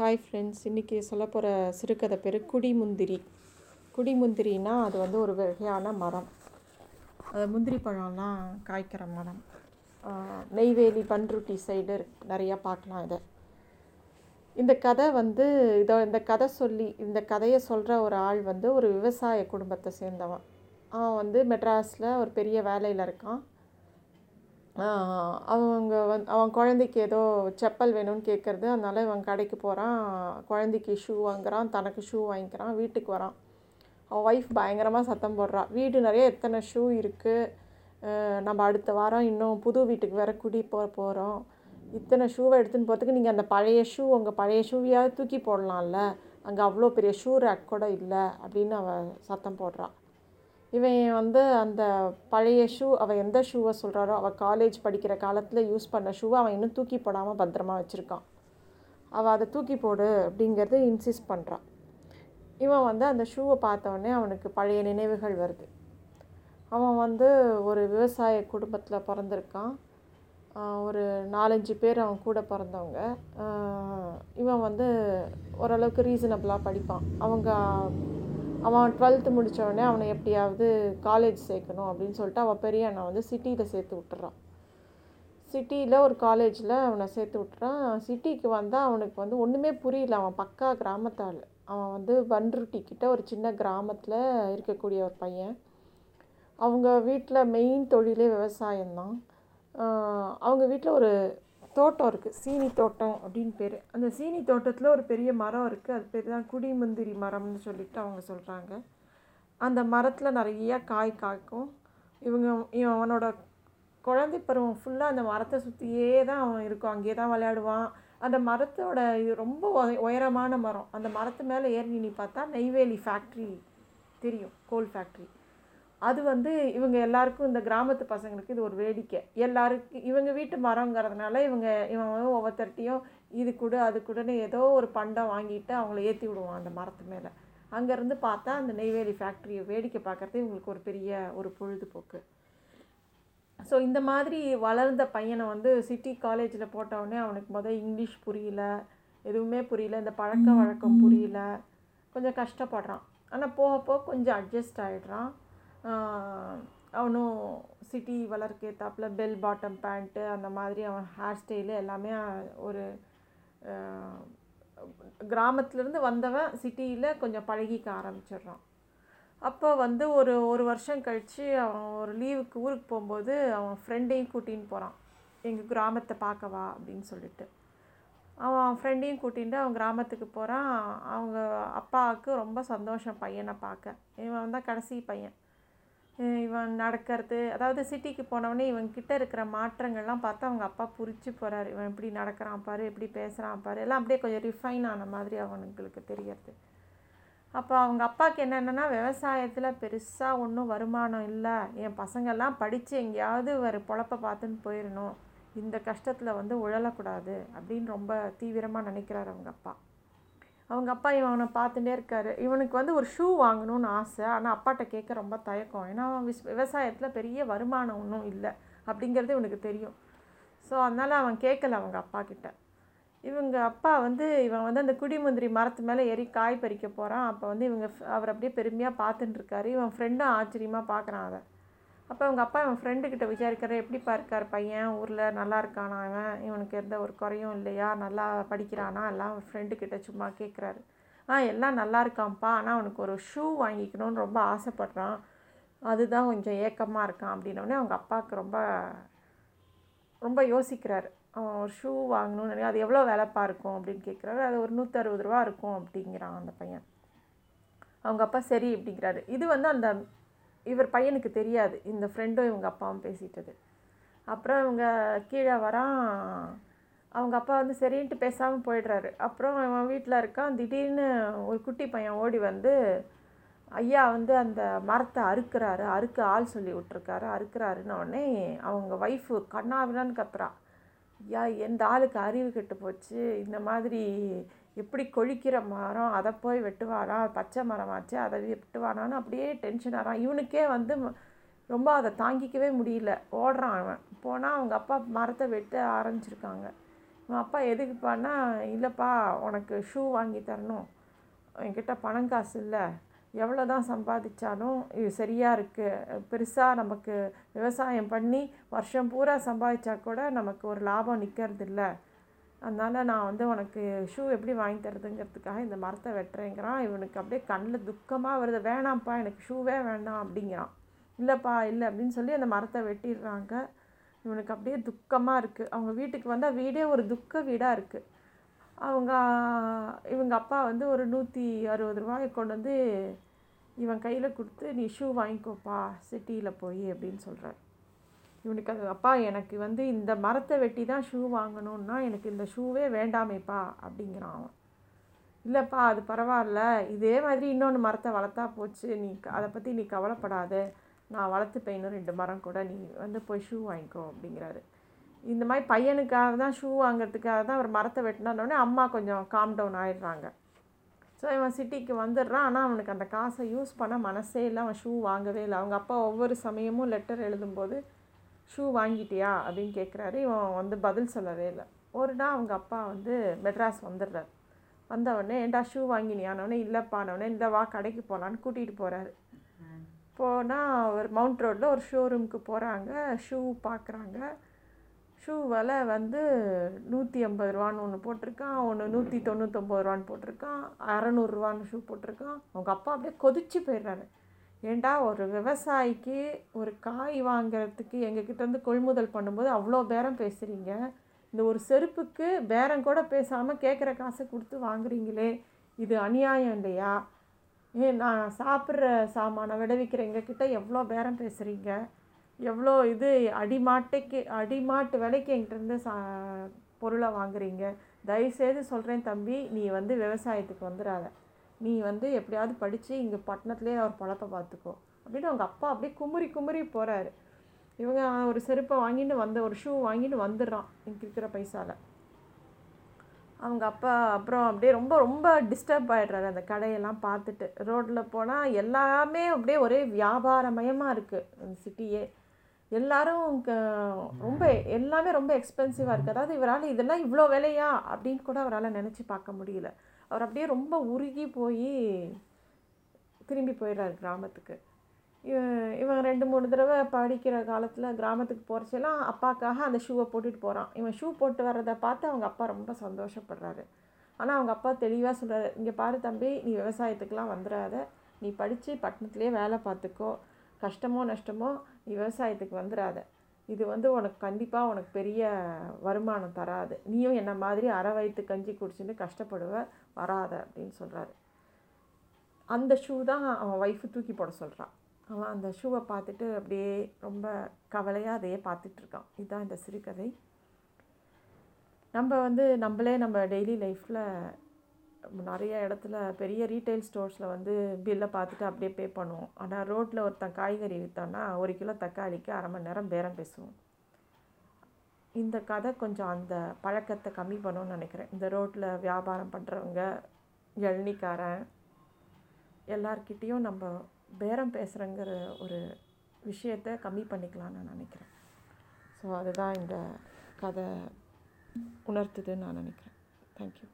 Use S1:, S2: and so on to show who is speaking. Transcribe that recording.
S1: Hi friends இன்றைக்கி சொல்ல போகிற சிறுகதை பேர் குடிமுந்திரி. குடிமுந்திரினா அது வந்து ஒரு வகையான மரம். அது முந்திரி பழம்லாம் காய்க்கிற மரம். நெய்வேலி பன்ருட்டி சைடு நிறையா பார்க்கலாம் இதை. இந்த கதை வந்து இதோ இந்த கதை சொல்லி இந்த கதையை சொல்கிற ஒரு ஆள் வந்து ஒரு விவசாய குடும்பத்தை சேர்ந்தவன். அவன் வந்து மெட்ராஸில் ஒரு பெரிய வேலையில் இருக்கான். அவங்க வந் அவன் குழந்தைக்கு ஏதோ செப்பல் வேணும்னு கேட்குறது அதனால இவன் கடைக்கு போகிறான் குழந்தைக்கு ஷூ வாங்குறான் தனக்கு ஷூ வாங்கிக்கிறான் வீட்டுக்கு வரான். அவன் ஒய்ஃப் பயங்கரமாக சத்தம் போடுறா. வீடு நிறைய எத்தனை ஷூ இருக்குது நம்ம அடுத்த வாரம் இன்னும் புது வீட்டுக்கு வேற குடி போக போகிறோம் இத்தனை ஷூவை எடுத்துன்னு போகிறதுக்கு நீங்கள் அந்த பழைய ஷூ உங்கள் பழைய ஷூவையாவது தூக்கி போடலாம்ல. அங்கே அவ்வளோ பெரிய ஷூ ரேக் கூட இல்லை அப்படின்னு அவன் சத்தம் போடுறான் இவன் வந்து அந்த பழைய ஷூ அவள் எந்த ஷூவை சொல்கிறாரோ அவள் காலேஜ் படிக்கிற காலத்தில் யூஸ் பண்ண ஷூவை அவன் இன்னும் தூக்கி போடாமல் பத்திரமா வச்சுருக்கான். அவள் அதை தூக்கி போடு அப்படிங்கிறது இன்சிஸ்ட் பண்ணுறான் இவன் வந்து அந்த ஷூவை பார்த்தவொடனே அவனுக்கு பழைய நினைவுகள் வருது. அவன் வந்து ஒரு விவசாய குடும்பத்தில் பிறந்திருக்கான். ஒரு நாலஞ்சு பேர் அவன் கூட பிறந்தவங்க. இவன் வந்து ஓரளவுக்கு ரீசனபிளாக படிப்பான். அவங்க அவன் டுவெல்த்து உடனே அவனை எப்படியாவது காலேஜ் சேர்க்கணும் அப்படின்னு சொல்லிட்டு அவள் பெரிய அண்ணன் வந்து சிட்டியில் சேர்த்து விட்டுறான். சிட்டியில் ஒரு காலேஜில் அவனை சேர்த்து விட்டுறான். சிட்டிக்கு வந்தால் அவனுக்கு வந்து ஒன்றுமே புரியல. அவன் பக்கா கிராமத்தால். அவன் வந்து பன்ருட்டி கிட்ட ஒரு சின்ன கிராமத்தில் இருக்கக்கூடிய ஒரு பையன். அவங்க வீட்டில் மெயின் தொழிலே விவசாயம்தான். அவங்க வீட்டில் ஒரு தோட்டம் இருக்குது சீனி தோட்டம் அப்படின்னு பேர். அந்த சீனி தோட்டத்தில் ஒரு பெரிய மரம் இருக்குது அது பேர் தான் குடிமுந்திரி மரம்னு சொல்லிட்டு அவங்க சொல்கிறாங்க அந்த மரத்தில் நிறையா காய் காய்க்கும். இவங்க இவன் அவனோட குழந்தை பருவம் ஃபுல்லாக அந்த மரத்தை சுற்றியே தான் அவன் இருக்கும். அங்கேயே தான் விளையாடுவான். அந்த மரத்தோட இது ரொம்ப உய- உயரமான மரம். அந்த மரத்து மேலே ஏறி நீ பார்த்தா நெய்வேலி ஃபேக்ட்ரி தெரியும் கோல் ஃபேக்ட்ரி அது வந்து இவங்க எல்லாருக்கும் இந்த கிராமத்து பசங்களுக்கு இது ஒரு வேடிக்கை. எல்லாருக்கும் இவங்க வீட்டு மரங்கிறதுனால இவங்க இவன் ஒவ்வொருத்தர்ட்டையும் இது கொடு அது கொடுன்னு ஏதோ ஒரு பண்டம் வாங்கிட்டு அவங்கள ஏற்றி விடுவான் அந்த மரத்து மேலே. அங்கேருந்து பார்த்தா அந்த நெய்வேலி ஃபேக்ட்ரியை வேடிக்கை பார்க்குறது இவங்களுக்கு ஒரு பெரிய ஒரு பொழுதுபோக்கு. ஸோ இந்த மாதிரி வளர்ந்த பையனை வந்து சிட்டி காலேஜில் போட்டவுடனே அவனுக்கு முதல் இங்கிலீஷ் புரியல எதுவுமே புரியல இந்த பழக்க வழக்கம் புரியல. கொஞ்சம் கஷ்டப்படுறான். ஆனால் போக போக கொஞ்சம் அட்ஜஸ்ட் ஆகிடுறான் அவனும் சிட்டி வளர்க்க ஏத்தாப்புல பெல் பாட்டம் பேண்ட்டு அந்த மாதிரி அவன் ஹேர் ஸ்டைலு எல்லாமே ஒரு கிராமத்துலேருந்து வந்தவன் சிட்டியில் கொஞ்சம் பழகிக்க ஆரம்பிச்சிடுறான். அப்போ வந்து ஒரு ஒரு வருஷம் கழித்து அவன் ஒரு லீவுக்கு ஊருக்கு போகும்போது அவன் ஃப்ரெண்டையும் கூட்டின்னு போகிறான் எங்கள் கிராமத்தை பார்க்கவா அப்படின்னு சொல்லிட்டு. அவன் ஃப்ரெண்டையும் கூட்டிகிட்டு அவன் கிராமத்துக்கு போகிறான் அவங்க அப்பாவுக்கு ரொம்ப சந்தோஷம் பையனை பார்க்க. இவன் தான் கடைசி பையன். இவன் நடக்கிறது. அதாவது சிட்டிக்கு போனவொடனே இவன் கிட்ட இருக்கிற மாற்றங்கள்லாம் பார்த்து அவங்க அப்பா புரிச்சு போகிறாரு இவன் எப்படி நடக்கிறான் பாரு எப்படி பேசுகிறான் பாரு. எல்லாம் அப்படியே கொஞ்சம் ரிஃபைன் ஆன மாதிரி அவனுங்களுக்கு தெரியறது அப்போ அவங்க அப்பாவுக்கு என்னென்னா விவசாயத்தில் பெருசாக ஒன்றும் வருமானம் இல்லை. என் பசங்கள்லாம் படித்து எங்கேயாவது ஒரு பொழப்ப பார்த்துன்னு போயிடணும் இந்த கஷ்டத்தில் வந்து உழலக்கூடாது அப்படின்னு ரொம்ப தீவிரமாக நினைக்கிறாரு அவங்க அப்பா. அவங்க அப்பா இவனை பார்த்துட்டே இருக்காரு. இவனுக்கு வந்து ஒரு ஷூ வாங்கணும்னு ஆசை. ஆனால் அப்பாட்ட கேட்க ரொம்ப தயக்கம். ஏன்னா அவன் விஸ் விவசாயத்தில் பெரிய வருமானம் ஒன்றும் இல்லை. அப்படிங்கிறது இவனுக்கு தெரியும். ஸோ அதனால் அவன் கேட்கல அவங்க அப்பா கிட்ட. இவங்க அப்பா வந்து இவன் வந்து அந்த குடிமுந்திரி மரத்து மேலே ஏறி காய் பறிக்க போகிறான் அப்போ வந்து இவங்க அவர் அப்படியே பெருமையாக பார்த்துட்டுருக்காரு இவன் ஃப்ரெண்டும் ஆச்சரியமாக பார்க்குறான் அதை அப்போ அவங்க அப்பா இவன் ஃப்ரெண்டுக்கிட்ட விசாரிக்கிற எப்படிப்பா இருக்கார் பையன்? ஊரில் நல்லா இருக்கானா அவன் இவனுக்கு எந்த ஒரு குறையும் இல்லையா? நல்லா படிக்கிறானா? எல்லாம் ஃப்ரெண்டுக்கிட்ட சும்மா கேட்குறாரு ஆ எல்லாம் நல்லா இருக்கான்ப்பா. ஆனால் அவனுக்கு ஒரு ஷூ வாங்கிக்கணும்னு ரொம்ப ஆசைப்பட்றான். அதுதான் கொஞ்சம் ஏக்கமாக இருக்கான். அப்படின்னோடனே அவங்க அப்பாவுக்கு ரொம்ப ரொம்ப யோசிக்கிறாரு. அவன் ஒரு ஷூ வாங்கணும்னு நினைக்க அது எவ்வளோ விலைப்பா இருக்கும்? அப்படின்னு கேட்குறாரு அது ஒரு நூற்றறுபது ரூபா இருக்கும். அப்படிங்கிறான் அந்த பையன். அவங்க அப்பா சரி. அப்படிங்கிறாரு. இது வந்து அந்த இவர் பையனுக்கு தெரியாது. இந்த ஃப்ரெண்டும் இவங்க அப்பாவும் பேசிட்டது. அப்புறம் இவங்க கீழே வரான். அவங்க அப்பா வந்து சரின்ட்டு பேசாமல் போயிடுறாரு. அப்புறம் அவன் வீட்டில் இருக்கான். திடீர்னு ஒரு குட்டி பையன் ஓடி வந்து ஐயா வந்து அந்த மரத்தை அறுக்கிறாரு. அறுக்க ஆள் சொல்லி விட்ருக்காரு அறுக்கிறாருன்னு உடனே அவங்க ஒய்ஃபு கண்ணாவிலான்னு கத்துறா. ஐயா எந்த ஆளுக்கு அறிவு கெட்டு போச்சு? இந்த மாதிரி எப்படி கொழிக்கிற மரம் அதை போய் வெட்டுவானா பச்சை மரமாச்சு அதை வெட்டுவானான்னு அப்படியே டென்ஷன் ஆகிறான் இவனுக்கே வந்து ரொம்ப அதை தாங்கிக்கவே முடியல. ஓடுறான் அவன். போனால் அவங்க அப்பா மரத்தை வெட்ட ஆரம்பிச்சிருக்காங்க. உன் அப்பா எதுக்குப்பான்னா இல்லைப்பா உனக்கு ஷூ வாங்கி தரணும். என்கிட்ட பணம் காசு இல்லை. எவ்வளோ தான் சம்பாதிச்சாலும் இது சரியாக இருக்குது பெருசாக நமக்கு விவசாயம் பண்ணி வருஷம் பூரா சம்பாதிச்சா கூட நமக்கு ஒரு லாபம் நிற்கிறது இல்லை அதனால் நான் வந்து உனக்கு ஷூ எப்படி வாங்கி தரதுங்கிறதுக்காக இந்த மரத்தை வெட்டுறேங்கிறான். இவனுக்கு அப்படியே கண்ணில் துக்கமாக வருது. வேணாம்ப்பா எனக்கு ஷூவே வேண்டாம் அப்படிங்கிறான். இல்லைப்பா இல்லை அப்படின்னு சொல்லி அந்த மரத்தை வெட்டிடுறாங்க. இவனுக்கு அப்படியே துக்கமாக இருக்குது அவங்க வீட்டுக்கு வந்தால் வீடே ஒரு துக்க வீடாக இருக்குது அவங்க இவங்க அப்பா வந்து ஒரு நூற்றி அறுபது ரூபாயை கொண்டு வந்து இவன் கையில் கொடுத்து நீ ஷூ வாங்கிக்கோப்பா சிட்டியில் போய் அப்படின்னு சொல்கிறார் இவனுக்கு அது அப்பா எனக்கு வந்து இந்த மரத்தை வெட்டி தான் ஷூ வாங்கணுன்னா எனக்கு இந்த ஷூவே வேண்டாமேப்பா அப்படிங்கிறான் அவன். இல்லைப்பா அது பரவாயில்ல. இதே மாதிரி இன்னொன்று மரத்தை வளர்த்தா போச்சு. நீ அதை பற்றி நீ கவலைப்படாத. நான் வளர்த்துப்பேன் இன்னும் ரெண்டு மரம் கூட. நீ வந்து போய் ஷூ வாங்கிக்கோ அப்படிங்கிறாரு. இந்த மாதிரி பையனுக்காக தான் ஷூ வாங்குறதுக்காக தான் அவர் மரத்தை வெட்டினோடனே அம்மா கொஞ்சம் காம் டவுன் ஆயிடுறாங்க. ஸோ இவன் சிட்டிக்கு வந்துடுறான். ஆனால் அவனுக்கு அந்த காசை யூஸ் பண்ண மனசே இல்லை. அவன் ஷூ வாங்கவே இல்லை. அவங்க அப்பா ஒவ்வொரு சமயமும் லெட்டர் எழுதும்போது ஷூ வாங்கிட்டியா? அப்படின்னு கேட்குறாரு இவன் வந்து பதில் சொல்லவே இல்லை. ஒரு நாள் அவங்க அப்பா வந்து மெட்ராஸ் வந்துடுறாரு. வந்தவொடனே ஏண்டா ஷூ வாங்கினியானவொடனே இல்லைப்பானவொடனே இந்த வா கடைக்கு போகலான்னு கூட்டிகிட்டு போகிறாரு போனால் ஒரு மவுண்ட் ரோட்டில் ஒரு ஷோரூமுக்கு போகிறாங்க ஷூ பார்க்குறாங்க ஷூ விலை வந்து நூற்றி ஐம்பது ரூபான்னு ஒன்று போட்டிருக்கான். ஒன்று நூற்றி தொண்ணூற்றொம்பது ரூபான்னு போட்டிருக்கான். அறநூறுரூவான்னு ஷூ போட்டிருக்கான். அவங்க அப்பா அப்படியே கொதிச்சு போயிடுறாரு. ஏண்டா ஒரு விவசாயிக்கு ஒரு காய் வாங்கிறதுக்கு எங்ககிட்டேருந்து கொள்முதல் பண்ணும்போது அவ்வளோ பேரம் பேசுகிறீங்க இந்த ஒரு செருப்புக்கு பேரம் கூட பேசாமல் கேட்குற காசை கொடுத்து வாங்குறீங்களே இது அநியாயம் இல்லையா? ஏன் நான் சாப்பிட்ற சாமானை விடுவிக்கிற எங்ககிட்ட எவ்வளோ பேரம் பேசுகிறீங்க எவ்வளோ இது அடிமாட்டைக்கு அடிமாட்டு விலைக்கு எங்கிட்டேருந்து சா பொருளை வாங்குறீங்க? தயவுசெய்து சொல்கிறேன் தம்பி நீ வந்து விவசாயத்துக்கு வந்துடாத நீ வந்து எப்படியாவது படித்து இங்கே பட்டணத்துலேயே அவர் பொழப்ப பார்த்துக்கோ. அப்படின்னு அவங்க அப்பா அப்படியே குமுறி குமுறி போகிறாரு இவங்க ஒரு செருப்பை வாங்கிட்டு வந்த ஒரு ஷூ வாங்கிட்டு வந்துடுறான் இங்கே இருக்கிற பைசாவில் அவங்க அப்பா அப்புறம் அப்படியே ரொம்ப ரொம்ப டிஸ்டர்ப் ஆகிடுறாரு அந்த கடையெல்லாம் பார்த்துட்டு. ரோட்டில் போனால் எல்லாமே அப்படியே ஒரே வியாபாரமயமாக இருக்குது அந்த சிட்டியே. எல்லாரும் ரொம்ப எல்லாமே ரொம்ப எக்ஸ்பென்சிவாக இருக்குது அதாவது இவரால் இதெல்லாம் இவ்வளோ விலையா? அப்படின்னு கூட அவரால் நினச்சி பார்க்க முடியல. அவர் அப்படியே ரொம்ப உருகி போய் திரும்பி போயிடுறாரு கிராமத்துக்கு. இவன் இவன் ரெண்டு மூணு தடவை படிக்கிற காலத்தில் கிராமத்துக்கு போகிறச்செல்லாம் அப்பாக்காக அந்த ஷூவை போட்டுட்டு போகிறான் இவன் ஷூ போட்டு வர்றதை பார்த்து அவங்க அப்பா ரொம்ப சந்தோஷப்படுறாரு. ஆனால் அவங்க அப்பா தெளிவாக சொல்கிறாரு இங்கே பாரு தம்பி நீ விவசாயத்துக்கெலாம் வந்துடாத நீ படித்து பட்டணத்துலேயே வேலை பார்த்துக்கோ. கஷ்டமோ நஷ்டமோ நீ விவசாயத்துக்கு வந்துடாத இது வந்து உனக்கு கண்டிப்பாக உனக்கு பெரிய வருமானம் தராது. நீயும் என்ன மாதிரி அரை வயிற்று கஞ்சி குடிச்சுட்டு கஷ்டப்படுவ வராத அப்படின்னு சொல்கிறாரு அந்த ஷூ தான் அவன் ஒய்ஃபு தூக்கி போட சொல்கிறான் அவன் அந்த ஷூவை பார்த்துட்டு அப்படியே ரொம்ப கவலையாக அதையே பார்த்துட்ருக்கான் இதுதான் இந்த சிறுகதை. நம்ம வந்து நம்மளே நம்ம டெய்லி லைஃப்பில் நிறைய இடத்துல பெரிய ரீட்டைல் ஸ்டோர்ஸில் வந்து பில்லை பார்த்துட்டு அப்படியே பே பண்ணுவோம். ஆனால் ரோட்டில் ஒருத்தன் காய்கறி விற்றான்னா ஒரு கிலோ தக்காளிக்கு அரை மணி நேரம் பேரம் பேசுவோம். இந்த கதை கொஞ்சம் அந்த பழக்கத்தை கம்மி பண்ணணும்னு நினைக்கிறேன். இந்த ரோட்டில் வியாபாரம் பண்ணுறவங்க இளநிக்காரன் எல்லார்கிட்டேயும் நம்ம பேரம் பேசுகிறங்கிற ஒரு விஷயத்தை கம்மி பண்ணிக்கலாம்னு நான் நினைக்கிறேன். ஸோ அதுதான் இந்த கதை உணர்த்துதுன்னு நான் நினைக்கிறேன். தேங்க்யூ